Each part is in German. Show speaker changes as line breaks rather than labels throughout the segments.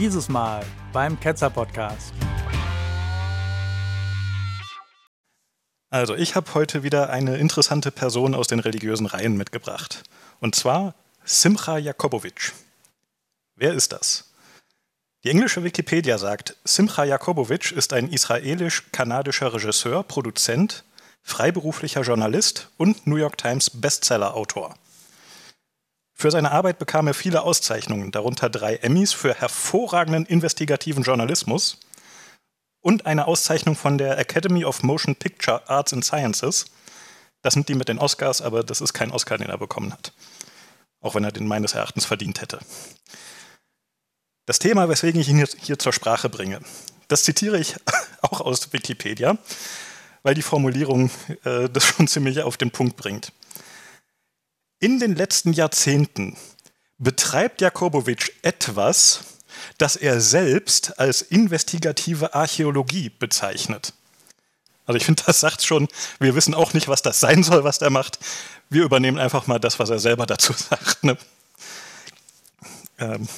Dieses Mal beim Ketzer Podcast.
Also, ich habe heute wieder eine interessante Person aus den religiösen Reihen mitgebracht. Und zwar Simcha Jakobowitsch. Wer ist das? Die englische Wikipedia sagt, Simcha Jakobowitsch ist ein israelisch-kanadischer Regisseur, Produzent, freiberuflicher Journalist und New York Times Bestseller-Autor. Für seine Arbeit bekam er viele Auszeichnungen, darunter drei Emmys für hervorragenden investigativen Journalismus und eine Auszeichnung von der Academy of Motion Picture Arts and Sciences. Das sind die mit den Oscars, aber das ist kein Oscar, den er bekommen hat. Auch wenn er den meines Erachtens verdient hätte. Das Thema, weswegen ich ihn hier zur Sprache bringe, das zitiere ich auch aus Wikipedia, weil die Formulierung äh, das schon ziemlich auf den Punkt bringt. In den letzten Jahrzehnten betreibt Jakobowitsch etwas, das er selbst als investigative Archäologie bezeichnet. Also ich finde, das sagt schon, wir wissen auch nicht, was das sein soll, was der macht. Wir übernehmen einfach mal das, was er selber dazu sagt. Ne? Ähm,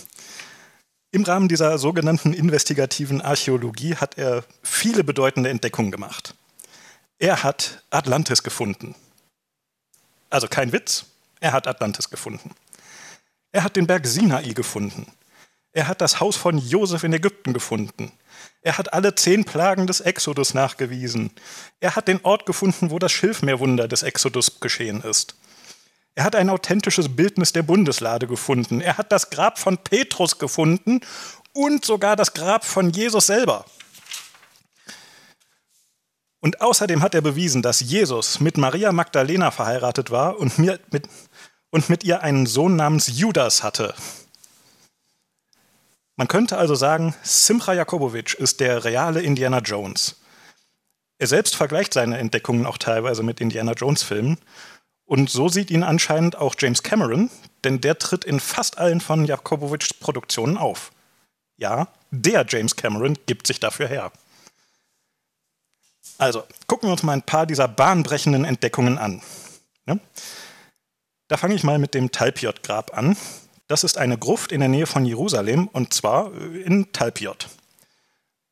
im Rahmen dieser sogenannten investigativen Archäologie hat er viele bedeutende Entdeckungen gemacht. Er hat Atlantis gefunden. Also kein Witz, er hat Atlantis gefunden. Er hat den Berg Sinai gefunden. Er hat das Haus von Josef in Ägypten gefunden. Er hat alle zehn Plagen des Exodus nachgewiesen. Er hat den Ort gefunden, wo das Schilfmeerwunder des Exodus geschehen ist. Er hat ein authentisches Bildnis der Bundeslade gefunden. Er hat das Grab von Petrus gefunden und sogar das Grab von Jesus selber. Und außerdem hat er bewiesen, dass Jesus mit Maria Magdalena verheiratet war und, mir, mit, und mit ihr einen Sohn namens Judas hatte. Man könnte also sagen, Simcha Jakobowitsch ist der reale Indiana Jones. Er selbst vergleicht seine Entdeckungen auch teilweise mit Indiana Jones-Filmen und so sieht ihn anscheinend auch James Cameron, denn der tritt in fast allen von Jakobowitschs Produktionen auf. Ja, der James Cameron gibt sich dafür her. Also, gucken wir uns mal ein paar dieser bahnbrechenden Entdeckungen an. Ja? Da fange ich mal mit dem Talpiot-Grab an. Das ist eine Gruft in der Nähe von Jerusalem und zwar in Talpiot.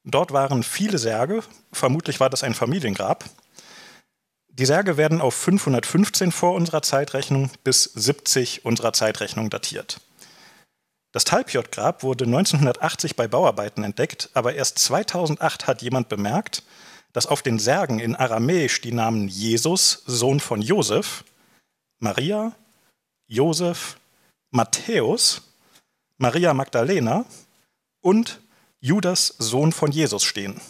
Dort waren viele Särge, vermutlich war das ein Familiengrab, die Särge werden auf 515 vor unserer Zeitrechnung bis 70 unserer Zeitrechnung datiert. Das Talpiot-Grab wurde 1980 bei Bauarbeiten entdeckt, aber erst 2008 hat jemand bemerkt, dass auf den Särgen in Aramäisch die Namen Jesus, Sohn von Josef, Maria, Josef, Matthäus, Maria Magdalena und Judas, Sohn von Jesus stehen.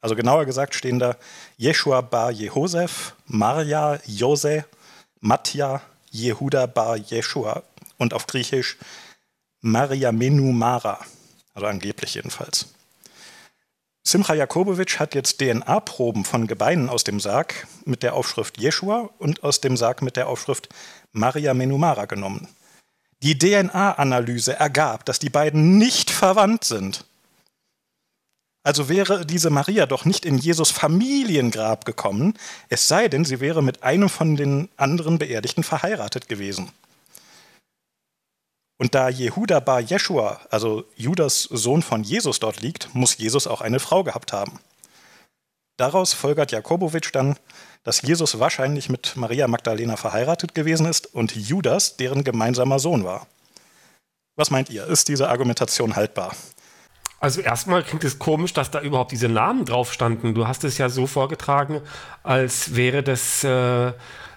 Also genauer gesagt stehen da Jeshua bar Jehosef, Marja, Jose, Matja, Jehuda bar Jeshua und auf Griechisch Maria Menu Mara, also angeblich jedenfalls. Simcha Jakobowitsch hat jetzt DNA-Proben von Gebeinen aus dem Sarg mit der Aufschrift Jeshua und aus dem Sarg mit der Aufschrift Maria Menumara genommen. Die DNA-Analyse ergab, dass die beiden nicht verwandt sind. Also wäre diese Maria doch nicht in Jesus Familiengrab gekommen, es sei denn, sie wäre mit einem von den anderen Beerdigten verheiratet gewesen. Und da Jehuda bar Jeshua, also Judas Sohn von Jesus, dort liegt, muss Jesus auch eine Frau gehabt haben. Daraus folgert Jakobowitsch dann, dass Jesus wahrscheinlich mit Maria Magdalena verheiratet gewesen ist und Judas deren gemeinsamer Sohn war. Was meint ihr? Ist diese Argumentation haltbar?
Also erstmal klingt es komisch, dass da überhaupt diese Namen drauf standen. Du hast es ja so vorgetragen, als wäre das äh,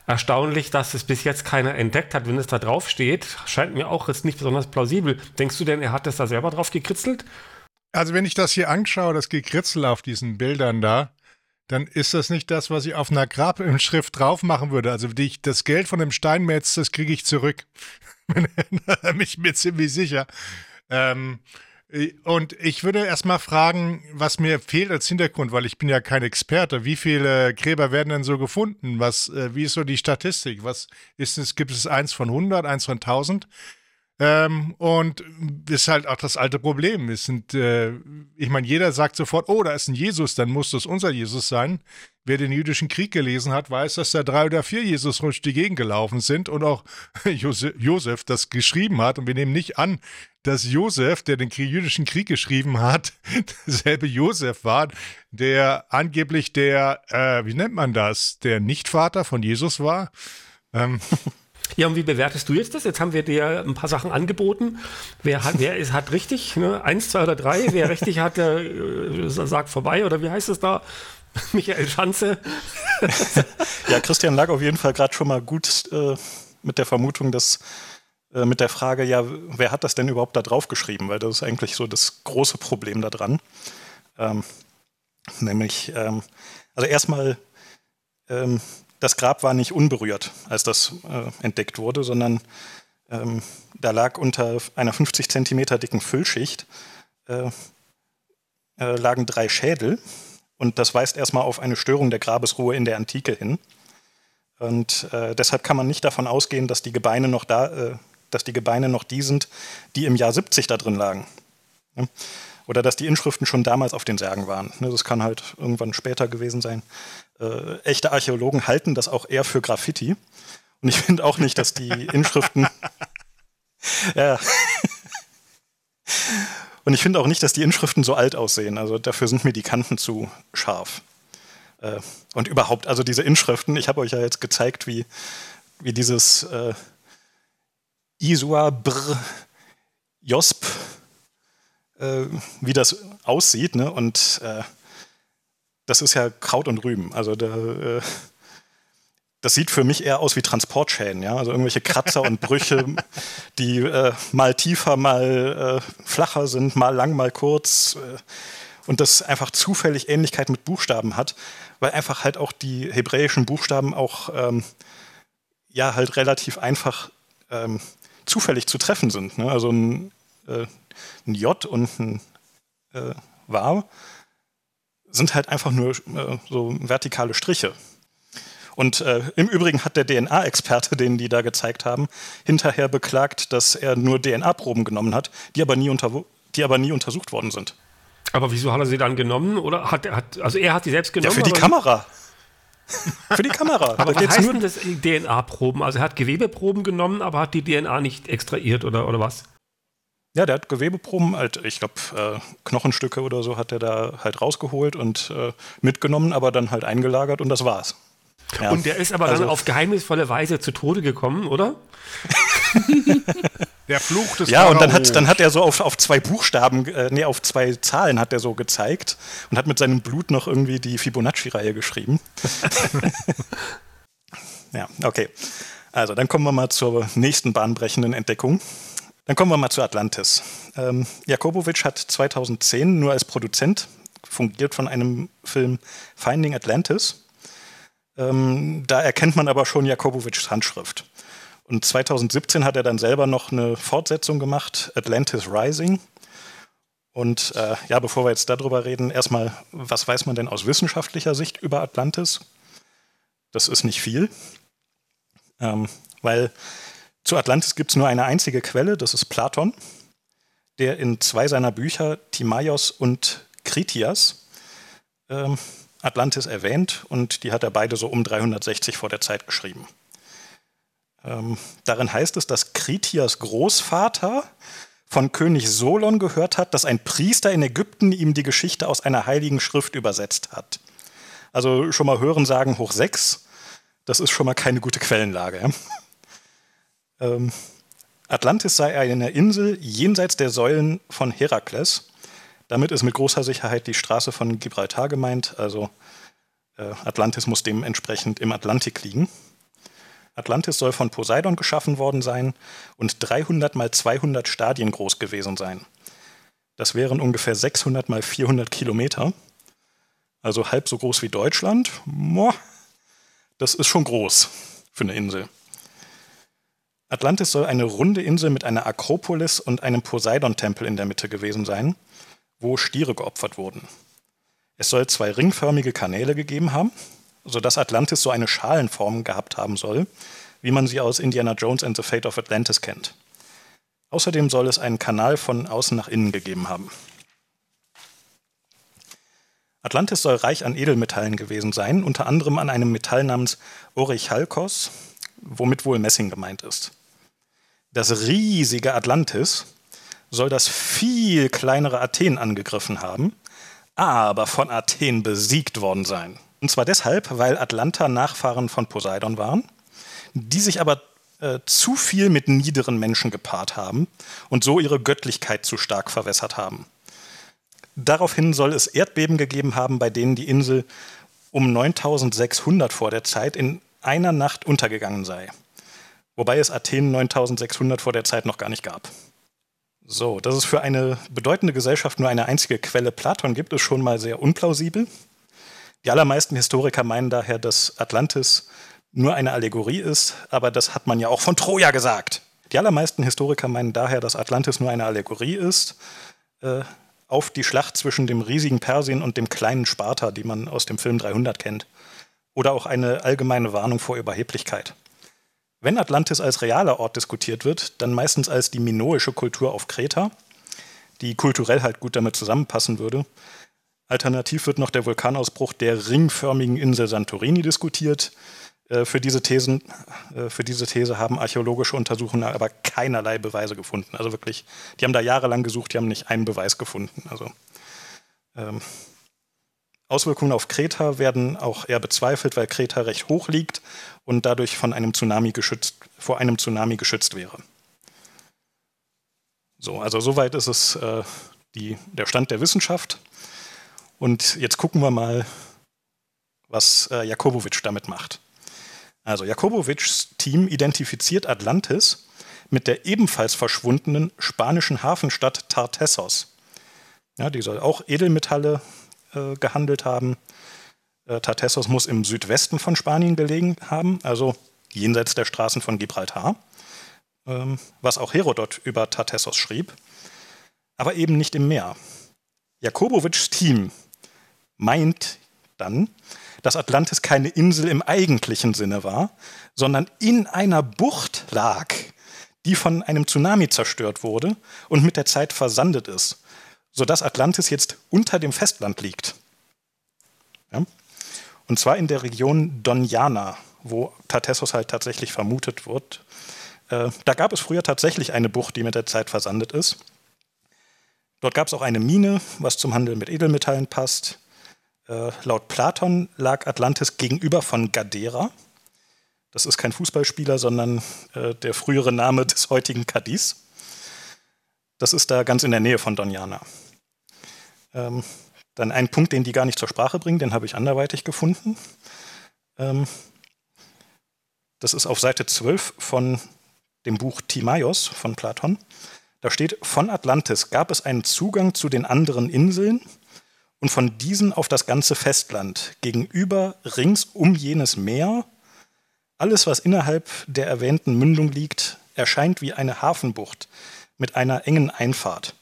erstaunlich, dass es bis jetzt keiner entdeckt hat, wenn es da drauf steht. Scheint mir auch jetzt nicht besonders plausibel. Denkst du denn, er hat das da selber drauf gekritzelt?
Also wenn ich das hier anschaue, das Gekritzel auf diesen Bildern da, dann ist das nicht das, was ich auf einer Grabschrift drauf machen würde. Also die, das Geld von dem Steinmetz, das kriege ich zurück. Bin ich mir ziemlich sicher. Ähm, und ich würde erstmal fragen, was mir fehlt als Hintergrund, weil ich bin ja kein Experte. Wie viele Gräber werden denn so gefunden? Was, äh, wie ist so die Statistik? Was ist es? Gibt es eins von 100, eins von 1000? Ähm, und ist halt auch das alte Problem. Es sind, äh, ich meine, jeder sagt sofort, oh, da ist ein Jesus, dann muss das unser Jesus sein. Wer den jüdischen Krieg gelesen hat, weiß, dass da drei oder vier Jesus durch die Gegend gelaufen sind und auch Josef das geschrieben hat. Und wir nehmen nicht an, dass Josef, der den jüdischen Krieg geschrieben hat, derselbe Josef war, der angeblich der, äh, wie nennt man das, der Nichtvater von Jesus war. Ähm,
ja, und wie bewertest du jetzt das? Jetzt haben wir dir ein paar Sachen angeboten. Wer hat, wer ist, hat richtig? Ne? Eins, zwei oder drei? Wer richtig hat, der äh, sagt vorbei oder wie heißt es da? Michael Schanze.
ja, Christian lag auf jeden Fall gerade schon mal gut äh, mit der Vermutung, dass äh, mit der Frage, ja, wer hat das denn überhaupt da drauf geschrieben? Weil das ist eigentlich so das große Problem da dran. Ähm, nämlich, ähm, also erstmal, ähm, das Grab war nicht unberührt, als das äh, entdeckt wurde, sondern ähm, da lag unter einer 50 Zentimeter dicken Füllschicht äh, äh, lagen drei Schädel und das weist erstmal auf eine Störung der Grabesruhe in der Antike hin. Und äh, deshalb kann man nicht davon ausgehen, dass die Gebeine noch da, äh, dass die Gebeine noch die sind, die im Jahr 70 da drin lagen. Ja? Oder dass die Inschriften schon damals auf den Särgen waren. Ne, das kann halt irgendwann später gewesen sein. Äh, echte Archäologen halten das auch eher für Graffiti. Und ich finde auch nicht, dass die Inschriften. ja. Und ich finde auch nicht, dass die Inschriften so alt aussehen. Also dafür sind mir die Kanten zu scharf. Äh, und überhaupt, also diese Inschriften, ich habe euch ja jetzt gezeigt, wie, wie dieses äh, Isua Br Josp, äh, wie das aussieht. Ne? Und äh, das ist ja Kraut und Rüben. Also da, äh, das sieht für mich eher aus wie Transportschäden, ja, also irgendwelche Kratzer und Brüche, die äh, mal tiefer, mal äh, flacher sind, mal lang, mal kurz äh, und das einfach zufällig Ähnlichkeit mit Buchstaben hat, weil einfach halt auch die hebräischen Buchstaben auch ähm, ja halt relativ einfach ähm, zufällig zu treffen sind. Ne? Also ein, äh, ein, J und ein äh, Wav sind halt einfach nur äh, so vertikale Striche. Und äh, im Übrigen hat der DNA-Experte, den die da gezeigt haben, hinterher beklagt, dass er nur DNA-Proben genommen hat, die aber, nie die aber nie untersucht worden sind.
Aber wieso hat er sie dann genommen? Oder hat er, hat, also er hat sie selbst genommen?
Ja, für die Kamera. für die Kamera.
aber da was heißt nur denn das DNA-Proben? Also er hat Gewebeproben genommen, aber hat die DNA nicht extrahiert oder, oder was?
Ja, der hat Gewebeproben, halt, ich glaube, äh, Knochenstücke oder so hat er da halt rausgeholt und äh, mitgenommen, aber dann halt eingelagert und das war's.
Ja. Und der ist aber also, dann auf geheimnisvolle Weise zu Tode gekommen, oder?
der Fluch des
Ja, Pharao. und dann hat, dann hat er so auf, auf zwei Buchstaben, äh, nee, auf zwei Zahlen hat er so gezeigt und hat mit seinem Blut noch irgendwie die Fibonacci-Reihe geschrieben. ja, okay. Also, dann kommen wir mal zur nächsten bahnbrechenden Entdeckung. Dann kommen wir mal zu Atlantis. Ähm, Jakobowitsch hat 2010 nur als Produzent fungiert von einem Film Finding Atlantis. Ähm, da erkennt man aber schon Jakobowitschs Handschrift. Und 2017 hat er dann selber noch eine Fortsetzung gemacht, Atlantis Rising. Und äh, ja, bevor wir jetzt darüber reden, erstmal, was weiß man denn aus wissenschaftlicher Sicht über Atlantis? Das ist nicht viel, ähm, weil zu Atlantis gibt es nur eine einzige Quelle, das ist Platon, der in zwei seiner Bücher, Timaios und Kritias, ähm, Atlantis erwähnt und die hat er beide so um 360 vor der Zeit geschrieben. Ähm, darin heißt es, dass Kritias Großvater von König Solon gehört hat, dass ein Priester in Ägypten ihm die Geschichte aus einer heiligen Schrift übersetzt hat. Also schon mal hören sagen hoch sechs, das ist schon mal keine gute Quellenlage. Ja? Ähm, Atlantis sei eine Insel jenseits der Säulen von Herakles damit ist mit großer Sicherheit die Straße von Gibraltar gemeint, also äh, Atlantis muss dementsprechend im Atlantik liegen. Atlantis soll von Poseidon geschaffen worden sein und 300 mal 200 Stadien groß gewesen sein. Das wären ungefähr 600 mal 400 Kilometer, also halb so groß wie Deutschland. Das ist schon groß für eine Insel. Atlantis soll eine runde Insel mit einer Akropolis und einem Poseidon-Tempel in der Mitte gewesen sein wo Stiere geopfert wurden. Es soll zwei ringförmige Kanäle gegeben haben, sodass Atlantis so eine Schalenform gehabt haben soll, wie man sie aus Indiana Jones and the Fate of Atlantis kennt. Außerdem soll es einen Kanal von außen nach innen gegeben haben. Atlantis soll reich an Edelmetallen gewesen sein, unter anderem an einem Metall namens Orichalkos, womit wohl Messing gemeint ist. Das riesige Atlantis soll das viel kleinere Athen angegriffen haben, aber von Athen besiegt worden sein. Und zwar deshalb, weil Atlanta Nachfahren von Poseidon waren, die sich aber äh, zu viel mit niederen Menschen gepaart haben und so ihre Göttlichkeit zu stark verwässert haben. Daraufhin soll es Erdbeben gegeben haben, bei denen die Insel um 9600 vor der Zeit in einer Nacht untergegangen sei. Wobei es Athen 9600 vor der Zeit noch gar nicht gab. So, dass es für eine bedeutende Gesellschaft nur eine einzige Quelle Platon gibt, ist schon mal sehr unplausibel. Die allermeisten Historiker meinen daher, dass Atlantis nur eine Allegorie ist, aber das hat man ja auch von Troja gesagt. Die allermeisten Historiker meinen daher, dass Atlantis nur eine Allegorie ist, äh, auf die Schlacht zwischen dem riesigen Persien und dem kleinen Sparta, die man aus dem Film 300 kennt. Oder auch eine allgemeine Warnung vor Überheblichkeit. Wenn Atlantis als realer Ort diskutiert wird, dann meistens als die minoische Kultur auf Kreta, die kulturell halt gut damit zusammenpassen würde. Alternativ wird noch der Vulkanausbruch der ringförmigen Insel Santorini diskutiert, äh, für diese, Thesen, äh, für diese These haben archäologische Untersuchungen aber keinerlei Beweise gefunden. Also wirklich, die haben da jahrelang gesucht, die haben nicht einen Beweis gefunden. Also ähm, Auswirkungen auf Kreta werden auch eher bezweifelt, weil Kreta recht hoch liegt und dadurch von einem Tsunami geschützt, vor einem Tsunami geschützt wäre. So, also soweit ist es äh, die, der Stand der Wissenschaft. Und jetzt gucken wir mal, was äh, Jakobowitsch damit macht. Also Jakobowitschs Team identifiziert Atlantis mit der ebenfalls verschwundenen spanischen Hafenstadt Tartessos. Ja, die soll auch Edelmetalle äh, gehandelt haben. Äh, Tartessos muss im Südwesten von Spanien gelegen haben, also jenseits der Straßen von Gibraltar, ähm, was auch Herodot über Tartessos schrieb, aber eben nicht im Meer. Jakobowitschs Team meint dann, dass Atlantis keine Insel im eigentlichen Sinne war, sondern in einer Bucht lag, die von einem Tsunami zerstört wurde und mit der Zeit versandet ist, sodass Atlantis jetzt unter dem Festland liegt. Ja? Und zwar in der Region Doniana, wo Tartessos halt tatsächlich vermutet wird. Äh, da gab es früher tatsächlich eine Bucht, die mit der Zeit versandet ist. Dort gab es auch eine Mine, was zum Handel mit Edelmetallen passt. Äh, laut Platon lag Atlantis gegenüber von Gadera. Das ist kein Fußballspieler, sondern äh, der frühere Name des heutigen Cadiz. Das ist da ganz in der Nähe von Doniana. Ähm, dann ein Punkt, den die gar nicht zur Sprache bringen, den habe ich anderweitig gefunden. Ähm, das ist auf Seite 12 von dem Buch Timaios von Platon. Da steht, von Atlantis gab es einen Zugang zu den anderen Inseln und von diesen auf das ganze Festland, gegenüber rings um jenes Meer. Alles, was innerhalb der erwähnten Mündung liegt, erscheint wie eine Hafenbucht mit einer engen Einfahrt.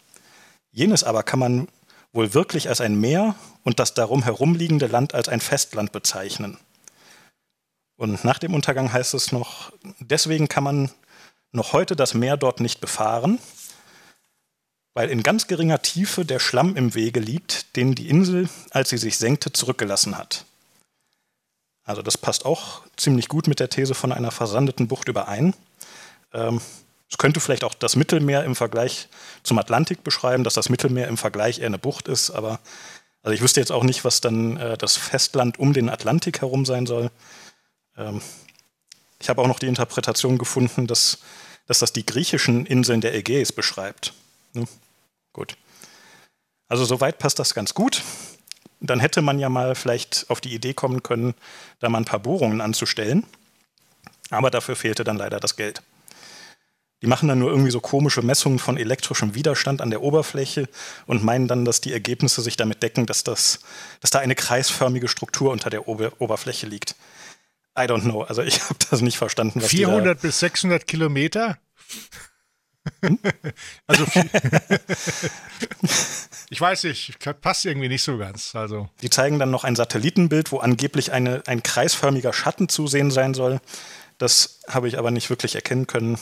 Jenes aber kann man wohl wirklich als ein Meer und das darum herumliegende Land als ein Festland bezeichnen. Und nach dem Untergang heißt es noch, deswegen kann man noch heute das Meer dort nicht befahren, weil in ganz geringer Tiefe der Schlamm im Wege liegt, den die Insel, als sie sich senkte, zurückgelassen hat. Also das passt auch ziemlich gut mit der These von einer versandeten Bucht überein. Ähm, es könnte vielleicht auch das Mittelmeer im Vergleich zum Atlantik beschreiben, dass das Mittelmeer im Vergleich eher eine Bucht ist, aber also ich wüsste jetzt auch nicht, was dann äh, das Festland um den Atlantik herum sein soll. Ähm, ich habe auch noch die Interpretation gefunden, dass, dass das die griechischen Inseln der Ägäis beschreibt. Ne? Gut. Also soweit passt das ganz gut. Dann hätte man ja mal vielleicht auf die Idee kommen können, da mal ein paar Bohrungen anzustellen. Aber dafür fehlte dann leider das Geld. Die machen dann nur irgendwie so komische Messungen von elektrischem Widerstand an der Oberfläche und meinen dann, dass die Ergebnisse sich damit decken, dass, das, dass da eine kreisförmige Struktur unter der Ober Oberfläche liegt. I don't know. Also ich habe das nicht verstanden.
400 bis 600 Kilometer? also ich weiß nicht, passt irgendwie nicht so ganz. Also
die zeigen dann noch ein Satellitenbild, wo angeblich eine, ein kreisförmiger Schatten zu sehen sein soll. Das habe ich aber nicht wirklich erkennen können.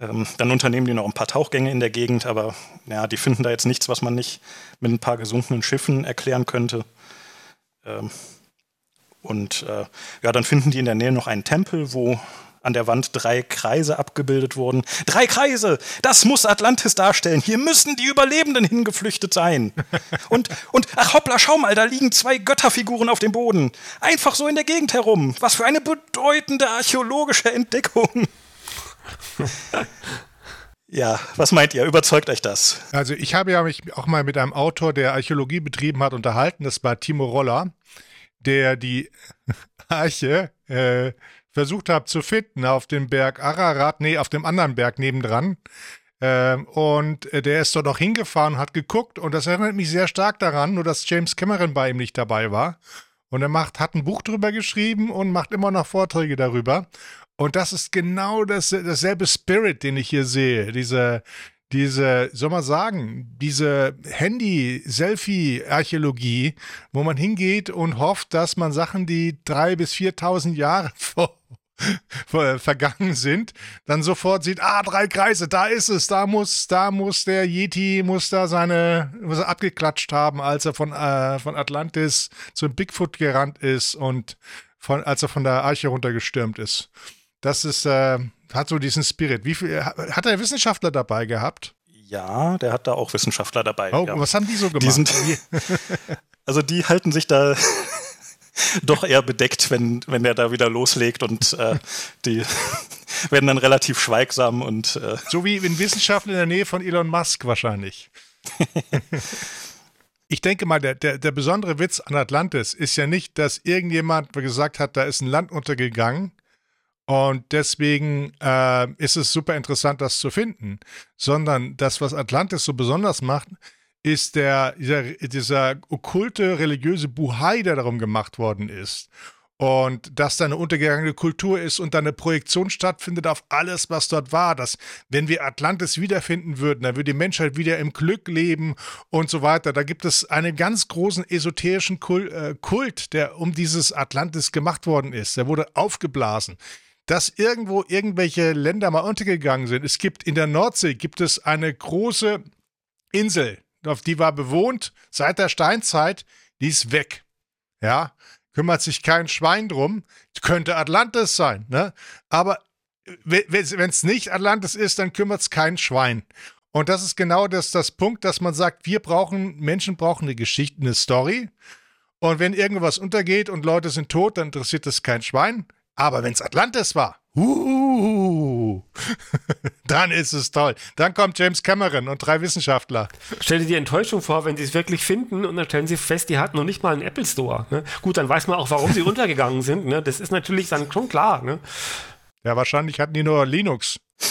Ähm, dann unternehmen die noch ein paar Tauchgänge in der Gegend, aber ja, die finden da jetzt nichts, was man nicht mit ein paar gesunkenen Schiffen erklären könnte. Ähm, und äh, ja, dann finden die in der Nähe noch einen Tempel, wo an der Wand drei Kreise abgebildet wurden. Drei Kreise! Das muss Atlantis darstellen. Hier müssen die Überlebenden hingeflüchtet sein. Und, und, ach hoppla, schau mal, da liegen zwei Götterfiguren auf dem Boden. Einfach so in der Gegend herum. Was für eine bedeutende archäologische Entdeckung. Ja, was meint ihr? Überzeugt euch das?
Also ich habe ja mich auch mal mit einem Autor, der Archäologie betrieben hat, unterhalten. Das war Timo Roller, der die Arche äh, versucht hat zu finden auf dem Berg Ararat, nee, auf dem anderen Berg nebendran. Ähm, und äh, der ist dort auch hingefahren und hat geguckt. Und das erinnert mich sehr stark daran, nur dass James Cameron bei ihm nicht dabei war. Und er macht, hat ein Buch drüber geschrieben und macht immer noch Vorträge darüber. Und das ist genau das, dasselbe Spirit, den ich hier sehe. Diese, diese, soll man sagen, diese Handy-Selfie-Archäologie, wo man hingeht und hofft, dass man Sachen, die drei bis 4.000 Jahre vor, vor, vergangen sind, dann sofort sieht, ah, drei Kreise, da ist es, da muss, da muss der Yeti, muss da seine, muss er abgeklatscht haben, als er von, äh, von Atlantis zum Bigfoot gerannt ist und von, als er von der Arche runtergestürmt ist. Das ist, äh, hat so diesen Spirit. Wie viel, hat er Wissenschaftler dabei gehabt?
Ja, der hat da auch Wissenschaftler dabei.
Oh,
ja.
was haben die so gemacht?
Die sind, also die halten sich da doch eher bedeckt, wenn, wenn er da wieder loslegt und äh, die werden dann relativ schweigsam und äh
so wie in Wissenschaften in der Nähe von Elon Musk wahrscheinlich. ich denke mal, der, der, der besondere Witz an Atlantis ist ja nicht, dass irgendjemand gesagt hat, da ist ein Land untergegangen und deswegen äh, ist es super interessant, das zu finden. Sondern das, was Atlantis so besonders macht, ist der, dieser, dieser okkulte religiöse Buhai, der darum gemacht worden ist. Und dass da eine untergegangene Kultur ist und da eine Projektion stattfindet auf alles, was dort war. Dass, wenn wir Atlantis wiederfinden würden, dann würde die Menschheit wieder im Glück leben und so weiter. Da gibt es einen ganz großen esoterischen äh, Kult, der um dieses Atlantis gemacht worden ist. Der wurde aufgeblasen dass irgendwo irgendwelche Länder mal untergegangen sind. Es gibt in der Nordsee gibt es eine große Insel, auf die war bewohnt seit der Steinzeit, die ist weg. Ja, kümmert sich kein Schwein drum. Könnte Atlantis sein, ne? Aber wenn es nicht Atlantis ist, dann kümmert es kein Schwein. Und das ist genau das, das Punkt, dass man sagt, wir brauchen, Menschen brauchen eine Geschichte, eine Story. Und wenn irgendwas untergeht und Leute sind tot, dann interessiert das kein Schwein. Aber wenn es Atlantis war, uh, dann ist es toll. Dann kommt James Cameron und drei Wissenschaftler.
Stell dir die Enttäuschung vor, wenn sie es wirklich finden und dann stellen sie fest, die hatten noch nicht mal einen Apple Store. Ne? Gut, dann weiß man auch, warum sie runtergegangen sind. Ne? Das ist natürlich dann schon klar. Ne?
Ja, wahrscheinlich hatten die nur Linux.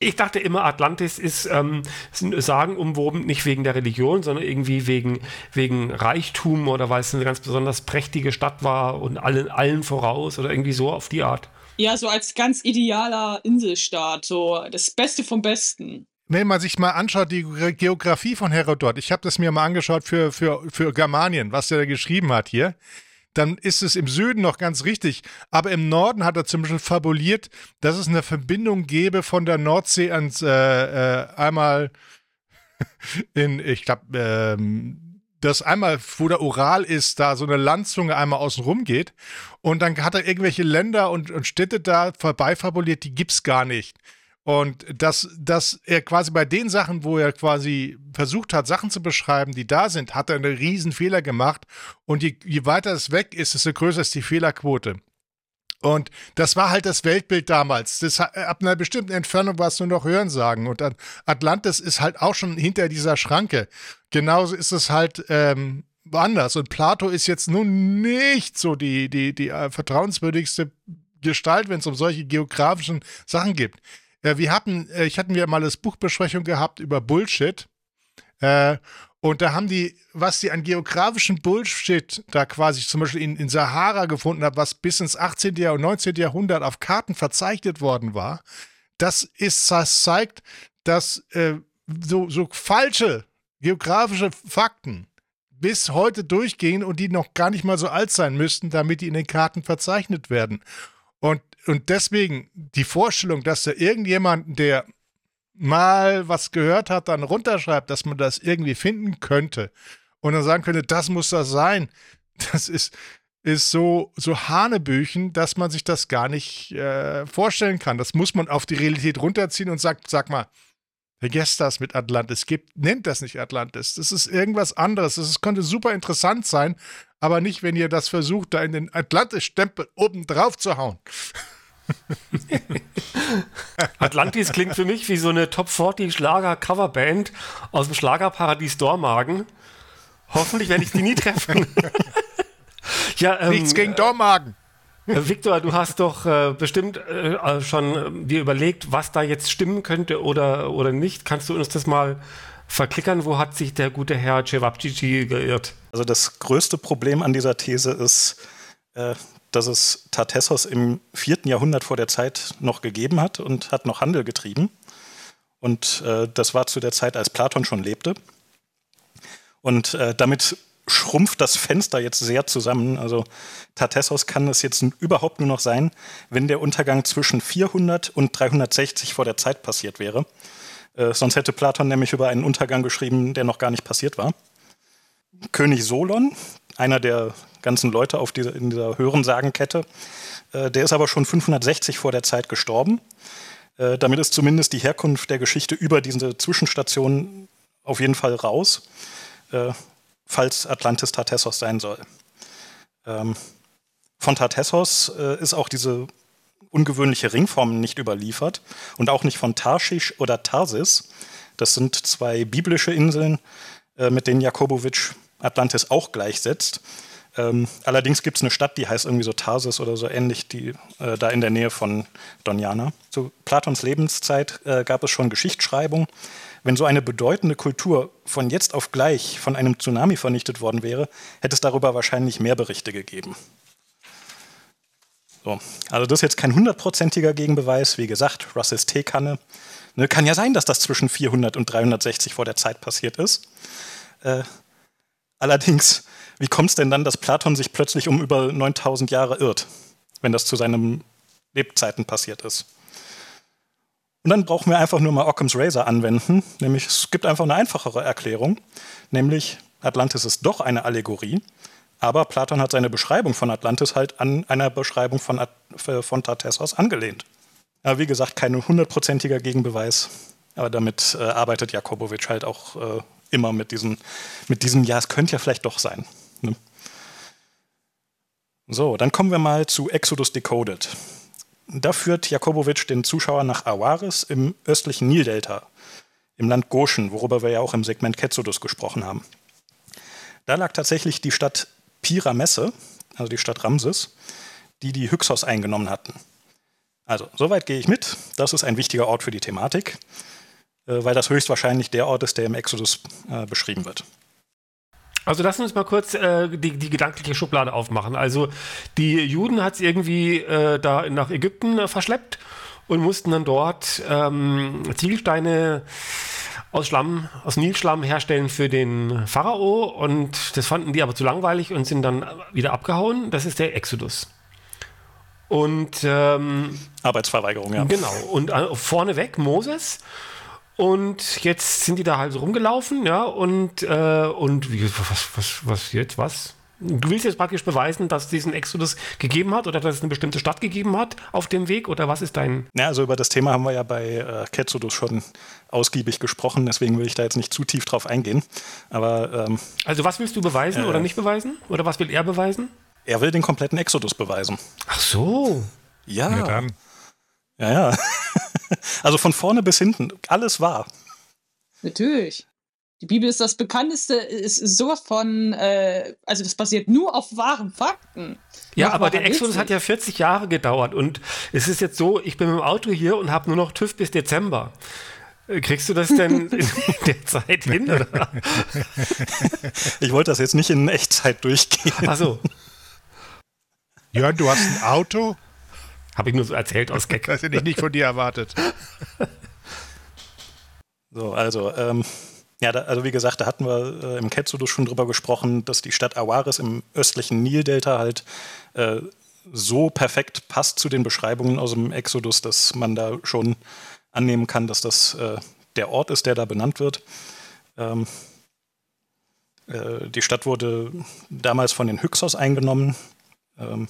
Ich dachte immer, Atlantis ist ähm, sagenumwoben, nicht wegen der Religion, sondern irgendwie wegen, wegen Reichtum oder weil es eine ganz besonders prächtige Stadt war und allen, allen voraus oder irgendwie so auf die Art.
Ja, so als ganz idealer Inselstaat, so das Beste vom Besten.
Wenn man sich mal anschaut, die Geografie von Herodot, ich habe das mir mal angeschaut für, für, für Germanien, was der da geschrieben hat hier dann ist es im Süden noch ganz richtig. Aber im Norden hat er zum Beispiel fabuliert, dass es eine Verbindung gäbe von der Nordsee ans äh, äh, einmal in, ich glaube, ähm, dass einmal, wo der Ural ist, da so eine Landzunge einmal außen rum geht. Und dann hat er irgendwelche Länder und, und Städte da vorbei fabuliert, die gibt es gar nicht. Und dass, dass er quasi bei den Sachen, wo er quasi versucht hat, Sachen zu beschreiben, die da sind, hat er einen riesen Fehler gemacht. Und je, je weiter es weg ist, desto größer ist die Fehlerquote. Und das war halt das Weltbild damals. Das, ab einer bestimmten Entfernung war es nur noch Hörensagen. Und Atlantis ist halt auch schon hinter dieser Schranke. Genauso ist es halt ähm, woanders. Und Plato ist jetzt nun nicht so die, die, die äh, vertrauenswürdigste Gestalt, wenn es um solche geografischen Sachen geht. Äh, wir hatten, äh, ich hatten wir mal das Buchbesprechung gehabt über Bullshit. Äh, und da haben die, was die an geografischen Bullshit da quasi zum Beispiel in, in Sahara gefunden haben, was bis ins 18. Jahr und 19. Jahrhundert auf Karten verzeichnet worden war, das ist, das zeigt, dass äh, so, so falsche geografische Fakten bis heute durchgehen und die noch gar nicht mal so alt sein müssten, damit die in den Karten verzeichnet werden. Und und deswegen die Vorstellung, dass da irgendjemand, der mal was gehört hat, dann runterschreibt, dass man das irgendwie finden könnte und dann sagen könnte, das muss das sein, das ist, ist so, so Hanebüchen, dass man sich das gar nicht äh, vorstellen kann. Das muss man auf die Realität runterziehen und sagt, sag mal, vergesst das mit Atlantis, gibt, nennt das nicht Atlantis. Das ist irgendwas anderes. Das könnte super interessant sein, aber nicht, wenn ihr das versucht, da in den Atlantis-Stempel oben drauf zu hauen.
Atlantis klingt für mich wie so eine Top 40 Schlager-Coverband aus dem Schlagerparadies Dormagen. Hoffentlich werde ich die nie treffen.
ja, ähm, Nichts gegen Dormagen.
Äh, Victor, du hast doch äh, bestimmt äh, schon äh, dir überlegt, was da jetzt stimmen könnte oder, oder nicht. Kannst du uns das mal verklickern? Wo hat sich der gute Herr Cevapcici geirrt?
Also das größte Problem an dieser These ist, äh, dass es Tartessos im vierten Jahrhundert vor der Zeit noch gegeben hat und hat noch Handel getrieben. Und äh, das war zu der Zeit, als Platon schon lebte. Und äh, damit schrumpft das Fenster jetzt sehr zusammen. Also Tartessos kann es jetzt überhaupt nur noch sein, wenn der Untergang zwischen 400 und 360 vor der Zeit passiert wäre. Äh, sonst hätte Platon nämlich über einen Untergang geschrieben, der noch gar nicht passiert war. König Solon, einer der ganzen Leute auf dieser, in dieser Hörensagenkette, äh, der ist aber schon 560 vor der Zeit gestorben. Äh, damit ist zumindest die Herkunft der Geschichte über diese Zwischenstation auf jeden Fall raus. Äh, falls Atlantis Tartessos sein soll. Ähm, von Tartessos äh, ist auch diese ungewöhnliche Ringform nicht überliefert und auch nicht von Tarschisch oder Tarsis. Das sind zwei biblische Inseln, äh, mit denen Jakobowitsch Atlantis auch gleichsetzt. Ähm, allerdings gibt es eine Stadt, die heißt irgendwie so Tarsis oder so ähnlich, die äh, da in der Nähe von Doniana. Zu Platons Lebenszeit äh, gab es schon Geschichtsschreibung wenn so eine bedeutende Kultur von jetzt auf gleich von einem Tsunami vernichtet worden wäre, hätte es darüber wahrscheinlich mehr Berichte gegeben. So. Also das ist jetzt kein hundertprozentiger Gegenbeweis. Wie gesagt, Russells Teekanne. Ne, kann ja sein, dass das zwischen 400 und 360 vor der Zeit passiert ist. Äh, allerdings, wie kommt es denn dann, dass Platon sich plötzlich um über 9000 Jahre irrt, wenn das zu seinen Lebzeiten passiert ist? Und dann brauchen wir einfach nur mal Occam's Razor anwenden, nämlich es gibt einfach eine einfachere Erklärung, nämlich Atlantis ist doch eine Allegorie, aber Platon hat seine Beschreibung von Atlantis halt an einer Beschreibung von, von Tartessos angelehnt. Aber wie gesagt, kein hundertprozentiger Gegenbeweis, aber damit äh, arbeitet Jakobowitsch halt auch äh, immer mit diesem, mit diesem, ja, es könnte ja vielleicht doch sein. So, dann kommen wir mal zu Exodus Decoded. Da führt Jakobowitsch den Zuschauer nach Awaris im östlichen Nildelta, im Land Goshen, worüber wir ja auch im Segment Ketzodus gesprochen haben. Da lag tatsächlich die Stadt Piramesse, also die Stadt Ramses, die die Hyksos eingenommen hatten. Also, soweit gehe ich mit. Das ist ein wichtiger Ort für die Thematik, äh, weil das höchstwahrscheinlich der Ort ist, der im Exodus äh, beschrieben wird.
Also lass uns mal kurz äh, die, die gedankliche Schublade aufmachen. Also die Juden hat es irgendwie äh, da nach Ägypten äh, verschleppt und mussten dann dort ähm, Ziegelsteine aus Schlamm, aus Nilschlamm herstellen für den Pharao und das fanden die aber zu langweilig und sind dann wieder abgehauen. Das ist der Exodus. Und ähm,
Arbeitsverweigerung, ja.
Genau. Und äh, vorneweg Moses und jetzt sind die da halt so rumgelaufen, ja, und, äh, und wie, was, was, was jetzt, was? Du willst jetzt praktisch beweisen, dass es diesen Exodus gegeben hat oder dass es eine bestimmte Stadt gegeben hat auf dem Weg oder was ist dein.
Ja, also über das Thema haben wir ja bei äh, Ketzodus schon ausgiebig gesprochen, deswegen will ich da jetzt nicht zu tief drauf eingehen. Aber. Ähm,
also, was willst du beweisen äh, oder nicht beweisen? Oder was will er beweisen?
Er will den kompletten Exodus beweisen.
Ach so.
Ja. Ja, dann. ja. ja. Also von vorne bis hinten, alles wahr.
Natürlich. Die Bibel ist das bekannteste, ist sowas von, äh, also das basiert nur auf wahren Fakten.
Ja, aber der Exodus hat ja 40 Jahre gedauert und es ist jetzt so, ich bin mit dem Auto hier und habe nur noch TÜV bis Dezember. Äh, kriegst du das denn in der Zeit hin? Oder?
Ich wollte das jetzt nicht in Echtzeit durchgehen.
Ach so.
Jörn, du hast ein Auto?
Habe ich nur so erzählt aus Gag.
Das hätte ich nicht von dir erwartet.
So, also, ähm, ja, da, also wie gesagt, da hatten wir äh, im Ketzodus schon drüber gesprochen, dass die Stadt Awaris im östlichen Nildelta halt äh, so perfekt passt zu den Beschreibungen aus dem Exodus, dass man da schon annehmen kann, dass das äh, der Ort ist, der da benannt wird. Ähm, äh, die Stadt wurde damals von den Hyksos eingenommen. Ähm,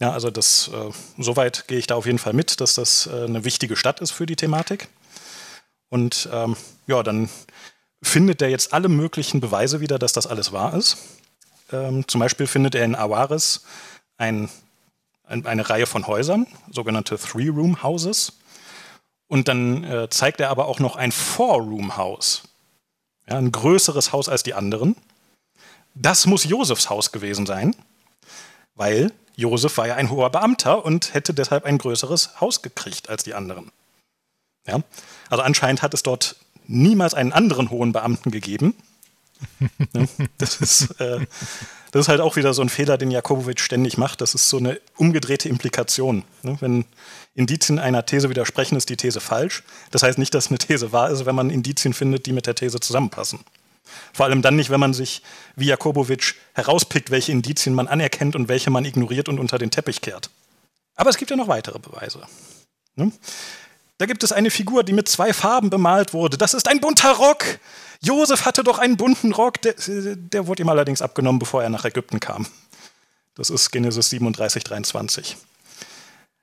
ja, also das, äh, soweit gehe ich da auf jeden Fall mit, dass das äh, eine wichtige Stadt ist für die Thematik. Und ähm, ja, dann findet er jetzt alle möglichen Beweise wieder, dass das alles wahr ist. Ähm, zum Beispiel findet er in Awaris ein, ein, eine Reihe von Häusern, sogenannte Three-Room-Houses. Und dann äh, zeigt er aber auch noch ein Four-Room-Haus. Ja, ein größeres Haus als die anderen. Das muss Josefs Haus gewesen sein, weil Josef war ja ein hoher Beamter und hätte deshalb ein größeres Haus gekriegt als die anderen. Ja? Also anscheinend hat es dort niemals einen anderen hohen Beamten gegeben. das, ist, äh, das ist halt auch wieder so ein Fehler, den Jakobowitsch ständig macht. Das ist so eine umgedrehte Implikation. Ne? Wenn Indizien einer These widersprechen, ist die These falsch. Das heißt nicht, dass eine These wahr ist, wenn man Indizien findet, die mit der These zusammenpassen. Vor allem dann nicht, wenn man sich wie Jakobowitsch herauspickt, welche Indizien man anerkennt und welche man ignoriert und unter den Teppich kehrt. Aber es gibt ja noch weitere Beweise. Ne? Da gibt es eine Figur, die mit zwei Farben bemalt wurde. Das ist ein bunter Rock. Josef hatte doch einen bunten Rock. Der, der wurde ihm allerdings abgenommen, bevor er nach Ägypten kam. Das ist Genesis 37, 23.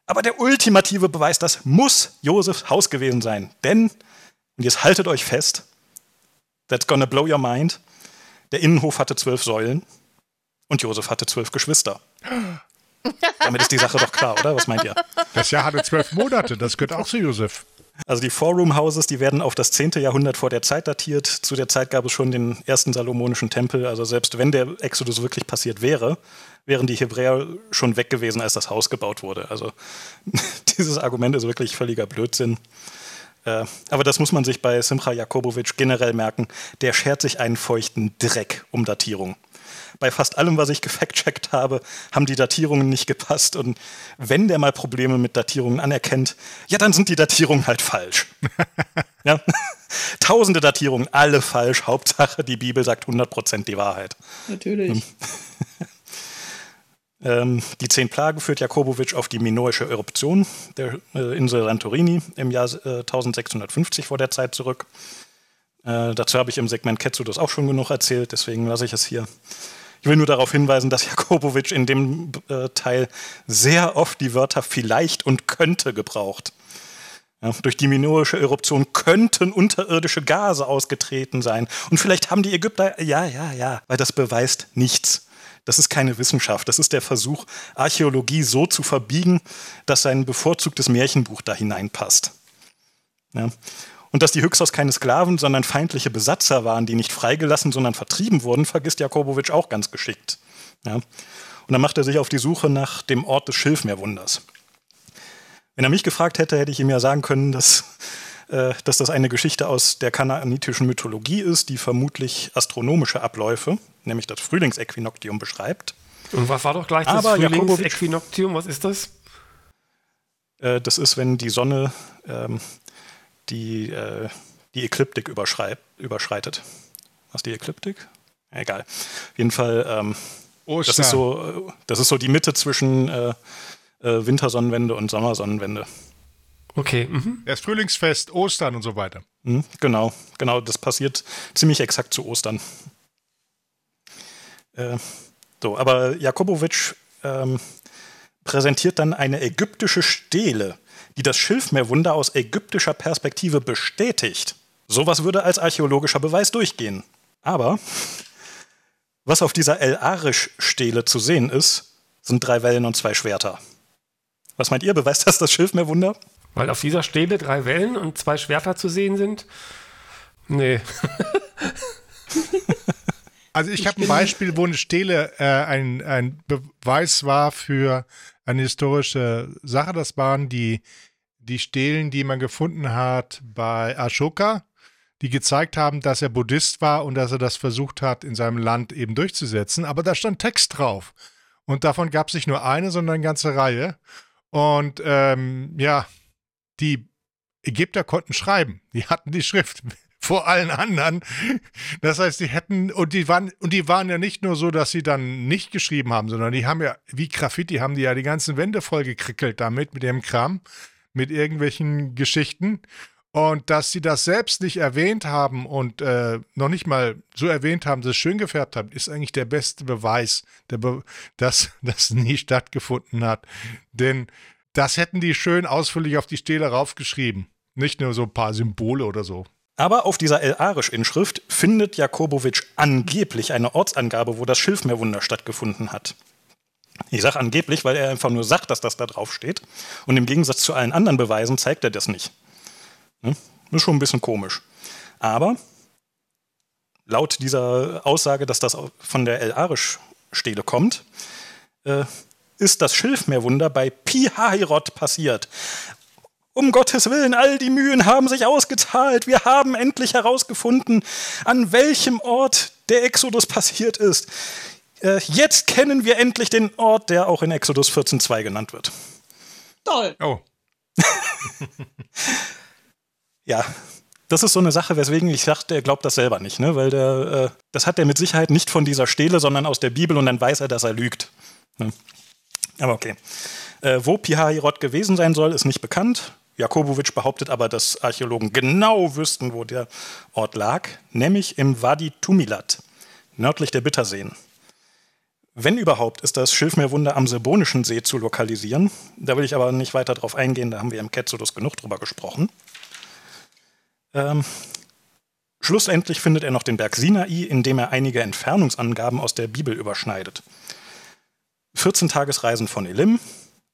Aber der ultimative Beweis, das muss Josefs Haus gewesen sein. Denn, und jetzt haltet euch fest, that's gonna blow your mind, der Innenhof hatte zwölf Säulen und Josef hatte zwölf Geschwister. Damit ist die Sache doch klar, oder? Was meint ihr?
Das Jahr hatte zwölf Monate, das gehört auch zu Josef.
Also die Four-Room-Houses, die werden auf das 10. Jahrhundert vor der Zeit datiert. Zu der Zeit gab es schon den ersten salomonischen Tempel. Also selbst wenn der Exodus wirklich passiert wäre, wären die Hebräer schon weg gewesen, als das Haus gebaut wurde. Also dieses Argument ist wirklich völliger Blödsinn. Äh, aber das muss man sich bei Simcha Jakobowitsch generell merken. Der schert sich einen feuchten Dreck um Datierung bei fast allem, was ich gefact-checkt habe, haben die Datierungen nicht gepasst. Und wenn der mal Probleme mit Datierungen anerkennt, ja, dann sind die Datierungen halt falsch. ja? Tausende Datierungen, alle falsch. Hauptsache, die Bibel sagt 100% die Wahrheit.
Natürlich.
Ähm, die zehn Plagen führt Jakobowitsch auf die minoische Eruption der äh, Insel Santorini im Jahr äh, 1650 vor der Zeit zurück. Äh, dazu habe ich im Segment Ketsudos auch schon genug erzählt, deswegen lasse ich es hier. Ich will nur darauf hinweisen, dass Jakobowitsch in dem äh, Teil sehr oft die Wörter vielleicht und könnte gebraucht. Ja, durch die minoische Eruption könnten unterirdische Gase ausgetreten sein. Und vielleicht haben die Ägypter, ja, ja, ja, weil das beweist nichts. Das ist keine Wissenschaft. Das ist der Versuch, Archäologie so zu verbiegen, dass sein bevorzugtes Märchenbuch da hineinpasst. Ja. Und dass die Hyksos keine Sklaven, sondern feindliche Besatzer waren, die nicht freigelassen, sondern vertrieben wurden, vergisst Jakobowitsch auch ganz geschickt. Ja. Und dann macht er sich auf die Suche nach dem Ort des Schilfmeerwunders. Wenn er mich gefragt hätte, hätte ich ihm ja sagen können, dass, dass das eine Geschichte aus der kanaanitischen Mythologie ist, die vermutlich astronomische Abläufe, nämlich das Frühlingsäquinoktium, beschreibt.
Und was war doch gleich das Frühlingsäquinoktium? Was ist das?
Äh, das ist, wenn die Sonne ähm, die, äh, die Ekliptik überschreitet. Was die Ekliptik? Egal. Auf jeden Fall, ähm, das, ist so, das ist so die Mitte zwischen äh, äh, Wintersonnenwende und Sommersonnenwende.
Okay. Mhm.
Erst Frühlingsfest, Ostern und so weiter.
Mhm, genau, genau. Das passiert ziemlich exakt zu Ostern. Äh, so, aber Jakobowitsch ähm, präsentiert dann eine ägyptische Stele die das Schilfmeerwunder aus ägyptischer Perspektive bestätigt. Sowas würde als archäologischer Beweis durchgehen. Aber was auf dieser El-Arish-Stele zu sehen ist, sind drei Wellen und zwei Schwerter. Was meint ihr? Beweist das das Schilfmeerwunder?
Weil auf dieser Stele drei Wellen und zwei Schwerter zu sehen sind? Nee.
also ich, ich habe ein Beispiel, wo eine Stele äh, ein, ein Beweis war für eine historische Sache. Das waren die die Stelen, die man gefunden hat bei Ashoka, die gezeigt haben, dass er Buddhist war und dass er das versucht hat, in seinem Land eben durchzusetzen. Aber da stand Text drauf. Und davon gab es nicht nur eine, sondern eine ganze Reihe. Und ähm, ja, die Ägypter konnten schreiben. Die hatten die Schrift vor allen anderen. Das heißt, die hätten, und die waren, und die waren ja nicht nur so, dass sie dann nicht geschrieben haben, sondern die haben ja, wie Graffiti, haben die ja die ganzen Wände voll gekrickelt damit, mit dem Kram, mit irgendwelchen Geschichten. Und dass sie das selbst nicht erwähnt haben und äh, noch nicht mal so erwähnt haben, dass es schön gefärbt haben, ist eigentlich der beste Beweis, der Be dass das nie stattgefunden hat. Denn das hätten die schön ausführlich auf die Stele raufgeschrieben. Nicht nur so ein paar Symbole oder so.
Aber auf dieser El-Arisch-Inschrift findet Jakobowitsch angeblich eine Ortsangabe, wo das Schilfmeerwunder stattgefunden hat. Ich sage angeblich, weil er einfach nur sagt, dass das da drauf steht. Und im Gegensatz zu allen anderen Beweisen zeigt er das nicht. Ne? Ist schon ein bisschen komisch. Aber laut dieser Aussage, dass das von der El-Arisch-Stele kommt, äh, ist das Schilfmeerwunder bei Pi-Hahirot passiert. Um Gottes Willen, all die Mühen haben sich ausgezahlt. Wir haben endlich herausgefunden, an welchem Ort der Exodus passiert ist. Äh, jetzt kennen wir endlich den Ort, der auch in Exodus 14.2 genannt wird.
Toll.
Oh.
Ja, das ist so eine Sache, weswegen ich sagte, er glaubt das selber nicht, ne? weil der, äh, das hat er mit Sicherheit nicht von dieser Stele, sondern aus der Bibel und dann weiß er, dass er lügt. Ne? Aber okay. Äh, wo Pihahirot gewesen sein soll, ist nicht bekannt. Jakobowitsch behauptet aber, dass Archäologen genau wüssten, wo der Ort lag, nämlich im Wadi Tumilat, nördlich der Bitterseen. Wenn überhaupt, ist das Schilfmeerwunder am Sebonischen See zu lokalisieren. Da will ich aber nicht weiter drauf eingehen, da haben wir im Ketzodus genug drüber gesprochen. Ähm, schlussendlich findet er noch den Berg Sinai, in dem er einige Entfernungsangaben aus der Bibel überschneidet. 14 Tagesreisen von Elim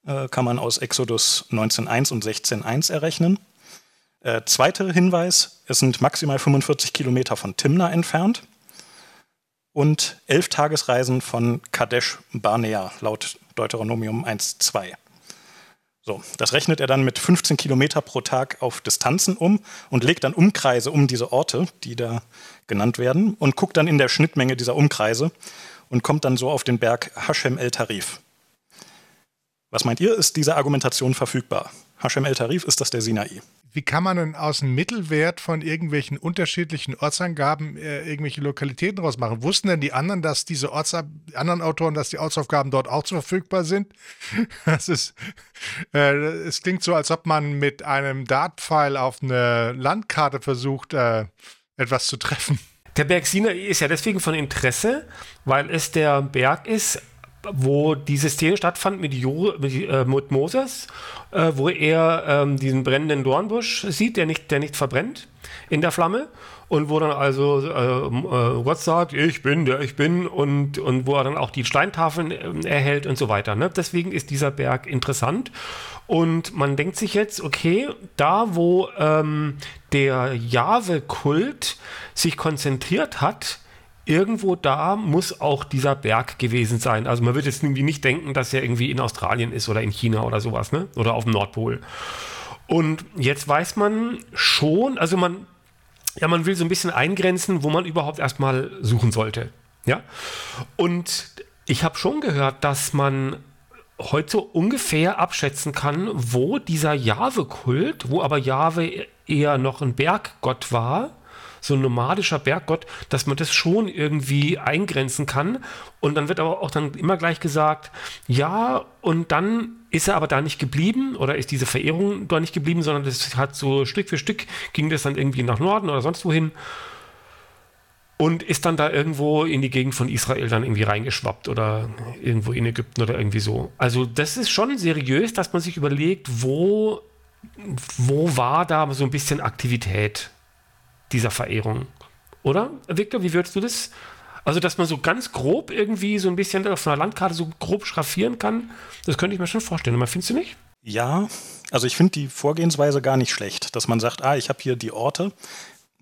äh, kann man aus Exodus 19.1 und 16.1 errechnen. Äh, zweiter Hinweis, es sind maximal 45 Kilometer von Timna entfernt und elf Tagesreisen von Kadesh Barnea laut Deuteronomium 1.2. So, das rechnet er dann mit 15 Kilometer pro Tag auf Distanzen um und legt dann Umkreise um diese Orte, die da genannt werden, und guckt dann in der Schnittmenge dieser Umkreise und kommt dann so auf den Berg Hashem el Tarif. Was meint ihr, ist diese Argumentation verfügbar? Hashem el Tarif, ist das der Sinai?
Wie kann man denn aus dem Mittelwert von irgendwelchen unterschiedlichen Ortsangaben äh, irgendwelche Lokalitäten rausmachen? Wussten denn die anderen, dass diese Orts anderen Autoren, dass die Ortsaufgaben dort auch verfügbar sind? Das ist, äh, es klingt so, als ob man mit einem Dartpfeil auf eine Landkarte versucht, äh, etwas zu treffen.
Der Berg Sinai ist ja deswegen von Interesse, weil es der Berg ist, wo diese Szene stattfand mit, jo, mit, äh, mit Moses, äh, wo er ähm, diesen brennenden Dornbusch sieht, der nicht, der nicht verbrennt in der Flamme und wo dann also äh, äh Gott sagt, ich bin, der ich bin und, und wo er dann auch die Steintafeln äh, erhält und so weiter. Ne? Deswegen ist dieser Berg interessant und man denkt sich jetzt, okay, da wo ähm, der Jahwe-Kult sich konzentriert hat, irgendwo da muss auch dieser Berg gewesen sein. Also man wird jetzt irgendwie nicht denken, dass er irgendwie in Australien ist oder in China oder sowas, ne? Oder auf dem Nordpol. Und jetzt weiß man schon, also man, ja, man will so ein bisschen eingrenzen, wo man überhaupt erstmal suchen sollte. Ja. Und ich habe schon gehört, dass man heute ungefähr abschätzen kann, wo dieser Jahwe-Kult, wo aber Jahwe eher noch ein Berggott war, so ein nomadischer Berggott, dass man das schon irgendwie eingrenzen kann. Und dann wird aber auch dann immer gleich gesagt, ja, und dann ist er aber da nicht geblieben oder ist diese Verehrung da nicht geblieben, sondern das hat so Stück für Stück ging das dann irgendwie nach Norden oder sonst wohin und ist dann da irgendwo in die Gegend von Israel dann irgendwie reingeschwappt oder irgendwo in Ägypten oder irgendwie so. Also das ist schon seriös, dass man sich überlegt, wo, wo war da so ein bisschen Aktivität dieser Verehrung. Oder, Victor, wie würdest du das? Also, dass man so ganz grob irgendwie so ein bisschen auf einer Landkarte so grob schraffieren kann, das könnte ich mir schon vorstellen. Aber findest du nicht?
Ja, also ich finde die Vorgehensweise gar nicht schlecht, dass man sagt, ah, ich habe hier die Orte,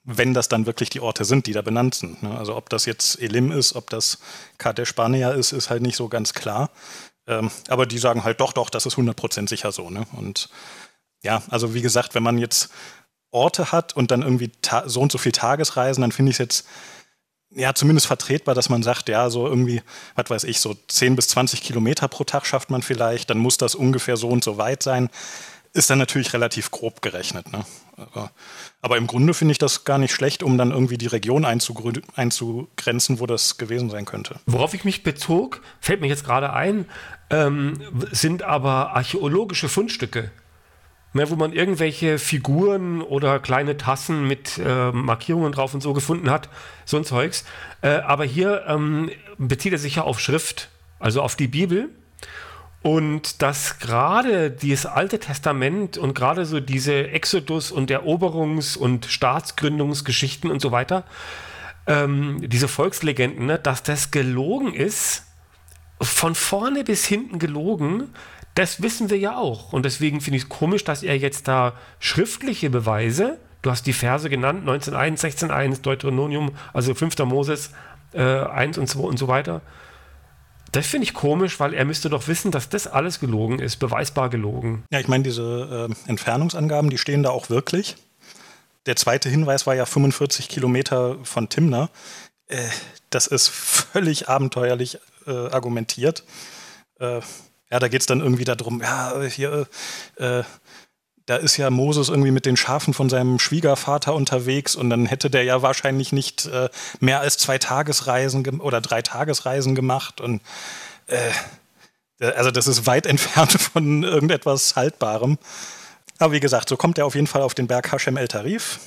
wenn das dann wirklich die Orte sind, die da benannt sind. Ne? Also ob das jetzt Elim ist, ob das Kadesh Barnea ist, ist halt nicht so ganz klar. Ähm, aber die sagen halt doch, doch, das ist 100% sicher so. Ne? Und ja, also wie gesagt, wenn man jetzt Orte hat und dann irgendwie so und so viel Tagesreisen, dann finde ich es jetzt ja zumindest vertretbar, dass man sagt, ja, so irgendwie, was weiß ich, so 10 bis 20 Kilometer pro Tag schafft man vielleicht, dann muss das ungefähr so und so weit sein. Ist dann natürlich relativ grob gerechnet. Ne? Aber, im Grunde finde ich das gar nicht schlecht, um dann irgendwie die Region einzugrenzen, wo das gewesen sein könnte.
Worauf ich mich bezog, fällt mir jetzt gerade ein, ähm, sind aber archäologische Fundstücke. Ne, wo man irgendwelche Figuren oder kleine Tassen mit äh, Markierungen drauf und so gefunden hat, so ein Zeugs. Äh, aber hier ähm, bezieht er sich ja auf Schrift, also auf die Bibel. Und dass gerade dieses Alte Testament und gerade so diese Exodus- und Eroberungs- und Staatsgründungsgeschichten und so weiter, ähm, diese Volkslegenden, ne, dass das gelogen ist, von vorne bis hinten gelogen, das wissen wir ja auch. Und deswegen finde ich es komisch, dass er jetzt da schriftliche Beweise, du hast die Verse genannt, 19.1, 16.1, Deuteronomium, also 5. Moses äh, 1 und 2 und so weiter. Das finde ich komisch, weil er müsste doch wissen, dass das alles gelogen ist, beweisbar gelogen.
Ja, ich meine, diese äh, Entfernungsangaben, die stehen da auch wirklich. Der zweite Hinweis war ja 45 Kilometer von Timna. Äh, das ist völlig abenteuerlich äh, argumentiert. Äh, ja, da geht es dann irgendwie darum, ja, hier, äh, da ist ja Moses irgendwie mit den Schafen von seinem Schwiegervater unterwegs und dann hätte der ja wahrscheinlich nicht äh, mehr als zwei Tagesreisen oder drei Tagesreisen gemacht und äh, also das ist weit entfernt von irgendetwas Haltbarem. Aber wie gesagt, so kommt er auf jeden Fall auf den Berg Hashem El Tarif.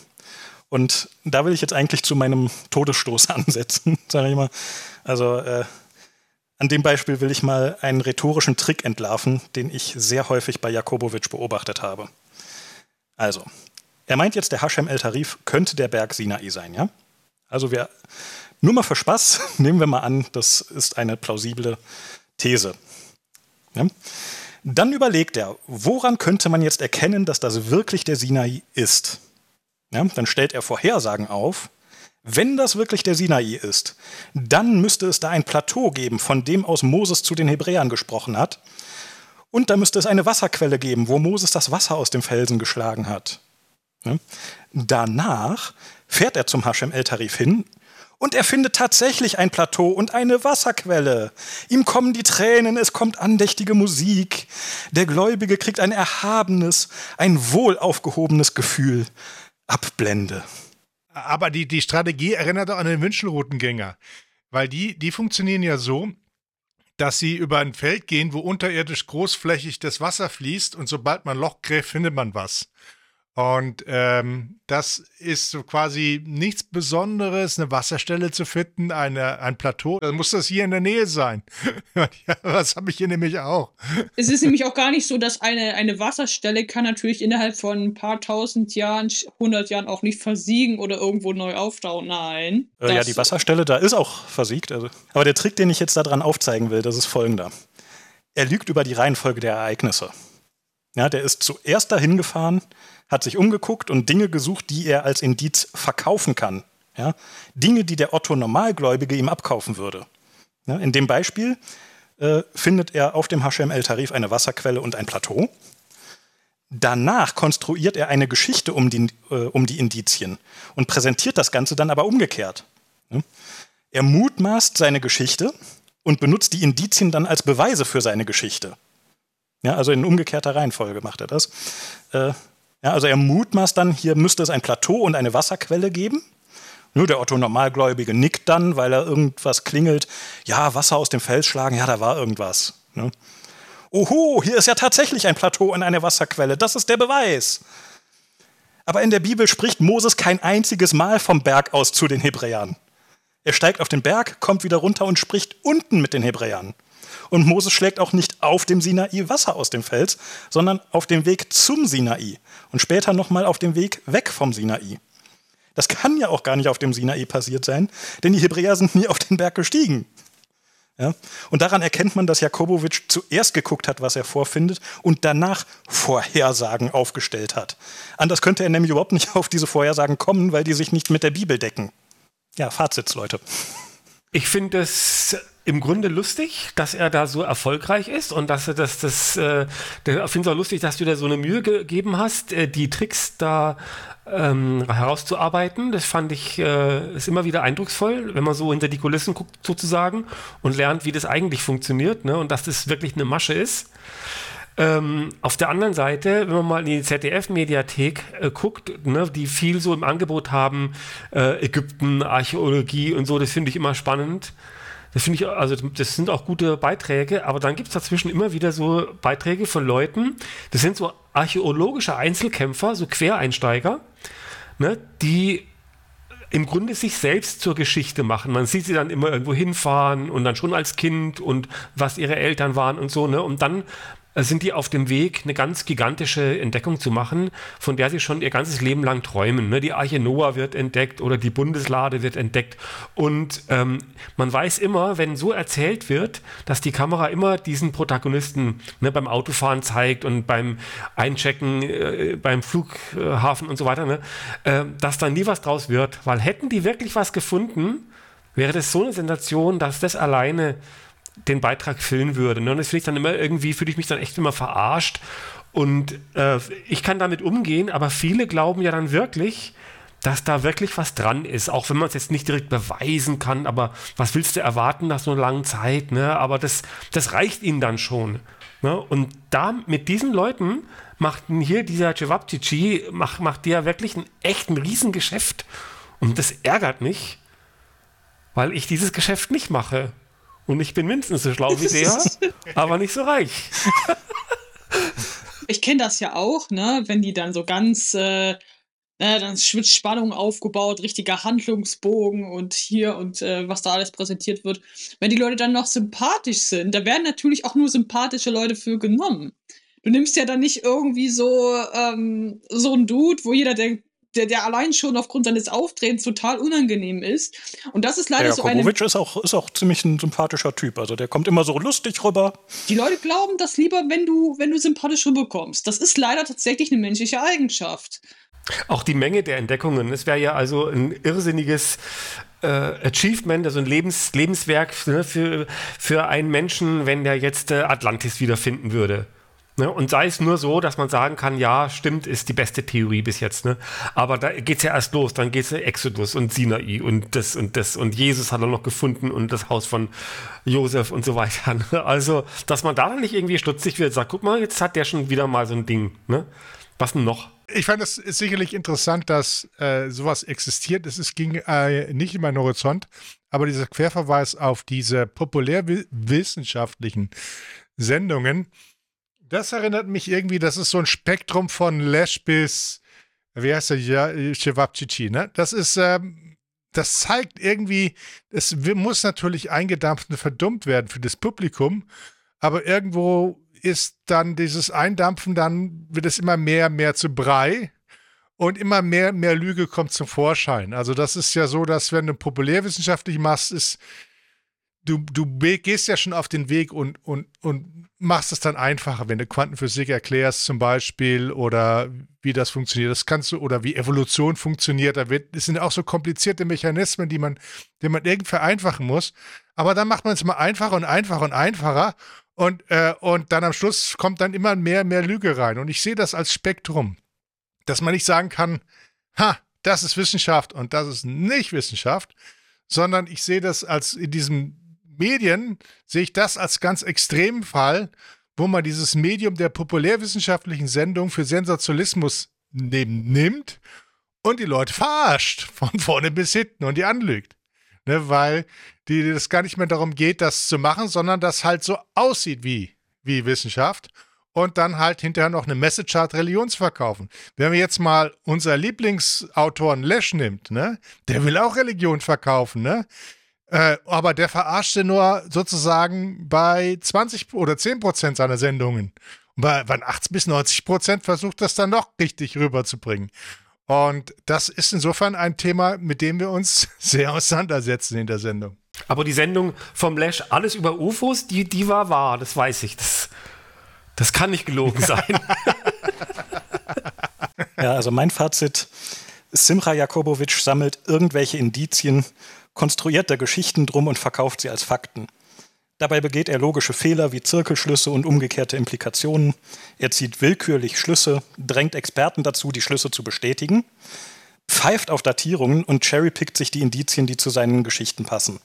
Und da will ich jetzt eigentlich zu meinem Todesstoß ansetzen, sage ich mal. Also äh, an dem Beispiel will ich mal einen rhetorischen Trick entlarven, den ich sehr häufig bei Jakobowitsch beobachtet habe. Also, er meint jetzt, der Hashem El Tarif könnte der Berg Sinai sein, ja? Also wir, nur mal für Spaß, nehmen wir mal an, das ist eine plausible These. Ja? Dann überlegt er, woran könnte man jetzt erkennen, dass das wirklich der Sinai ist? Ja? Dann stellt er Vorhersagen auf. Wenn das wirklich der Sinai ist, dann müsste es da ein Plateau geben, von dem aus Moses zu den Hebräern gesprochen hat. Und da müsste es eine Wasserquelle geben, wo Moses das Wasser aus dem Felsen geschlagen hat. Danach fährt er zum Hashem El Tarif hin und er findet tatsächlich ein Plateau und eine Wasserquelle. Ihm kommen die Tränen, es kommt andächtige Musik. Der Gläubige kriegt ein erhabenes, ein wohlaufgehobenes Gefühl. Abblende.
Aber die, die Strategie erinnert auch an den Wünschelroutengänger. Weil die, die funktionieren ja so, dass sie über ein Feld gehen, wo unterirdisch großflächig das Wasser fließt und sobald man Loch gräbt, findet man was. Und ähm, das ist so quasi nichts Besonderes, eine Wasserstelle zu finden, eine, ein Plateau. Dann muss das hier in der Nähe sein. ja, das habe ich hier nämlich auch.
Es ist nämlich auch gar nicht so, dass eine, eine Wasserstelle kann natürlich innerhalb von ein paar tausend Jahren, hundert Jahren auch nicht versiegen oder irgendwo neu auftauen. Nein.
Äh, ja, die Wasserstelle, da ist auch versiegt. Also. Aber der Trick, den ich jetzt daran aufzeigen will, das ist folgender. Er lügt über die Reihenfolge der Ereignisse. Ja, der ist zuerst dahin gefahren, hat sich umgeguckt und Dinge gesucht, die er als Indiz verkaufen kann. Ja? Dinge, die der Otto Normalgläubige ihm abkaufen würde. Ja, in dem Beispiel äh, findet er auf dem Hashem El Tarif eine Wasserquelle und ein Plateau. Danach konstruiert er eine Geschichte um die, äh, um die Indizien und präsentiert das Ganze dann aber umgekehrt. Ja? Er mutmaßt seine Geschichte und benutzt die Indizien dann als Beweise für seine Geschichte. Ja, also in umgekehrter Reihenfolge macht er das. Äh, ja, also er mutmaßt dann, hier müsste es ein Plateau und eine Wasserquelle geben. Nur der Otto Normalgläubige nickt dann, weil er irgendwas klingelt. Ja, Wasser aus dem Fels schlagen, ja, da war irgendwas. Ne? Oho, hier ist ja tatsächlich ein Plateau und eine Wasserquelle. Das ist der Beweis. Aber in der Bibel spricht Moses kein einziges Mal vom Berg aus zu den Hebräern. Er steigt auf den Berg, kommt wieder runter und spricht unten mit den Hebräern. Und Moses schlägt auch nicht auf dem Sinai Wasser aus dem Fels, sondern auf dem Weg zum Sinai und später nochmal auf dem Weg weg vom Sinai. Das kann ja auch gar nicht auf dem Sinai passiert sein, denn die Hebräer sind nie auf den Berg gestiegen. Ja? Und daran erkennt man, dass Jakobowitsch zuerst geguckt hat, was er vorfindet und danach Vorhersagen aufgestellt hat. Anders könnte er nämlich überhaupt nicht auf diese Vorhersagen kommen, weil die sich nicht mit der Bibel decken. Ja, Fazit, Leute.
Ich finde es im Grunde lustig, dass er da so erfolgreich ist und dass er das, das, äh, ich finde es auch lustig, dass du dir so eine Mühe gegeben hast, äh, die Tricks da ähm, herauszuarbeiten. Das fand ich, äh, ist immer wieder eindrucksvoll, wenn man so hinter die Kulissen guckt sozusagen und lernt, wie das eigentlich funktioniert ne? und dass das wirklich eine Masche ist. Ähm, auf der anderen Seite, wenn man mal in die ZDF-Mediathek äh, guckt, ne, die viel so im Angebot haben, äh, Ägypten, Archäologie und so, das finde ich immer spannend. Das finde ich, also das sind auch gute Beiträge, aber dann gibt es dazwischen immer wieder so Beiträge von Leuten, das sind so archäologische Einzelkämpfer, so Quereinsteiger, ne, die im Grunde sich selbst zur Geschichte machen. Man sieht sie dann immer irgendwo hinfahren und dann schon als Kind und was ihre Eltern waren und so, ne? Und dann sind die auf dem Weg, eine ganz gigantische Entdeckung zu machen, von der sie schon ihr ganzes Leben lang träumen. Ne? Die Arche Noah wird entdeckt oder die Bundeslade wird entdeckt. Und ähm, man weiß immer, wenn so erzählt wird, dass die Kamera immer diesen Protagonisten ne, beim Autofahren zeigt und beim Einchecken, äh, beim Flughafen und so weiter, ne, äh, dass da nie was draus wird. Weil hätten die wirklich was gefunden, wäre das so eine Sensation, dass das alleine den Beitrag füllen würde. Ne? Und das finde ich dann immer irgendwie, fühle ich mich dann echt immer verarscht. Und äh, ich kann damit umgehen, aber viele glauben ja dann wirklich, dass da wirklich was dran ist, auch wenn man es jetzt nicht direkt beweisen kann, aber was willst du erwarten nach so einer langen Zeit, ne? Aber das, das reicht ihnen dann schon. Ne? Und da mit diesen Leuten macht hier dieser Cevapcici, macht, macht der wirklich echt ein Riesengeschäft. Und das ärgert mich, weil ich dieses Geschäft nicht mache. Und ich bin mindestens so schlau wie der, aber nicht so reich.
ich kenne das ja auch, ne? Wenn die dann so ganz, äh, äh, dann wird Spannung aufgebaut, richtiger Handlungsbogen und hier und äh, was da alles präsentiert wird. Wenn die Leute dann noch sympathisch sind, da werden natürlich auch nur sympathische Leute für genommen. Du nimmst ja dann nicht irgendwie so, ähm, so ein Dude, wo jeder denkt, der, der allein schon aufgrund seines Auftretens total unangenehm ist. Und das ist leider
der
so eine.
ist auch, ist auch ziemlich ein sympathischer Typ. Also der kommt immer so lustig rüber.
Die Leute glauben das lieber, wenn du, wenn du sympathisch rüberkommst. Das ist leider tatsächlich eine menschliche Eigenschaft.
Auch die Menge der Entdeckungen. Es wäre ja also ein irrsinniges äh, Achievement, also ein Lebens, Lebenswerk ne, für, für einen Menschen, wenn der jetzt äh, Atlantis wiederfinden würde. Ne? Und sei es nur so, dass man sagen kann, ja, stimmt, ist die beste Theorie bis jetzt. Ne? Aber da geht es ja erst los, dann geht es Exodus und Sinai und das und das und Jesus hat er noch gefunden und das Haus von Josef und so weiter. Ne? Also, dass man da dann nicht irgendwie stutzig wird, sagt, guck mal, jetzt hat der schon wieder mal so ein Ding. Ne? Was denn noch?
Ich fand es sicherlich interessant, dass äh, sowas existiert. Es ging äh, nicht in meinen Horizont, aber dieser Querverweis auf diese populärwissenschaftlichen Sendungen, das erinnert mich irgendwie, das ist so ein Spektrum von Lesch bis, wie heißt er, ja, Cevapcici, ne? Das ist, ähm, das zeigt irgendwie, es muss natürlich eingedampft und verdummt werden für das Publikum, aber irgendwo ist dann dieses Eindampfen, dann wird es immer mehr, mehr zu Brei und immer mehr, mehr Lüge kommt zum Vorschein. Also das ist ja so, dass wenn du populärwissenschaftlich machst, ist du, du gehst ja schon auf den Weg und, und, und machst es dann einfacher, wenn du Quantenphysik erklärst zum Beispiel oder wie das funktioniert. Das kannst du, oder wie Evolution funktioniert. Da wird, das sind auch so komplizierte Mechanismen, die man, die man irgendwie vereinfachen muss. Aber dann macht man es mal einfacher und einfacher und einfacher. Und, äh, und dann am Schluss kommt dann immer mehr, mehr Lüge rein. Und ich sehe das als Spektrum, dass man nicht sagen kann, ha, das ist Wissenschaft und das ist nicht Wissenschaft, sondern ich sehe das als in diesem Medien sehe ich das als ganz extremen Fall, wo man dieses Medium der populärwissenschaftlichen Sendung für Sensationalismus neben, nimmt und die Leute verarscht, von vorne bis hinten und die anlügt. Ne, weil die, das gar nicht mehr darum geht, das zu machen, sondern das halt so aussieht wie, wie Wissenschaft und dann halt hinterher noch eine Message-Art Religionsverkaufen. Wenn wir jetzt mal unser Lieblingsautoren Lesch nimmt, ne, der will auch Religion verkaufen, ne? Äh, aber der verarschte nur sozusagen bei 20 oder 10 Prozent seiner Sendungen. Und bei, bei 80 bis 90 Prozent versucht das dann noch richtig rüberzubringen. Und das ist insofern ein Thema, mit dem wir uns sehr auseinandersetzen in der Sendung.
Aber die Sendung vom Lash, alles über UFOs, die, die war wahr, das weiß ich. Das, das kann nicht gelogen sein.
ja, also mein Fazit: Simra Jakobovic sammelt irgendwelche Indizien konstruiert er Geschichten drum und verkauft sie als Fakten. Dabei begeht er logische Fehler wie Zirkelschlüsse und umgekehrte Implikationen. Er zieht willkürlich Schlüsse, drängt Experten dazu, die Schlüsse zu bestätigen, pfeift auf Datierungen und cherrypickt sich die Indizien, die zu seinen Geschichten passen.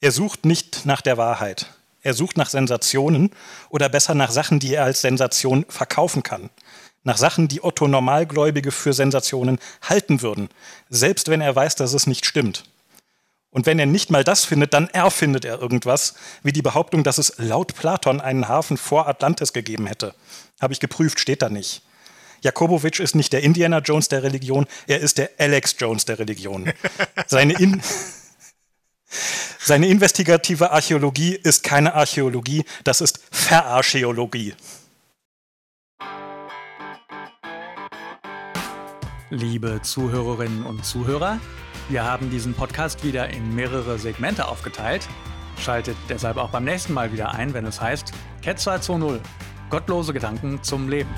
Er sucht nicht nach der Wahrheit. Er sucht nach Sensationen oder besser nach Sachen, die er als Sensation verkaufen kann. Nach Sachen, die Otto Normalgläubige für Sensationen halten würden, selbst wenn er weiß, dass es nicht stimmt. Und wenn er nicht mal das findet, dann erfindet er irgendwas, wie die Behauptung, dass es laut Platon einen Hafen vor Atlantis gegeben hätte. Habe ich geprüft, steht da nicht. Jakobowitsch ist nicht der Indiana Jones der Religion, er ist der Alex Jones der Religion. Seine, in Seine investigative Archäologie ist keine Archäologie, das ist Verarchäologie.
Liebe Zuhörerinnen und Zuhörer, wir haben diesen Podcast wieder in mehrere Segmente aufgeteilt. Schaltet deshalb auch beim nächsten Mal wieder ein, wenn es heißt Cat 220 Gottlose Gedanken zum Leben.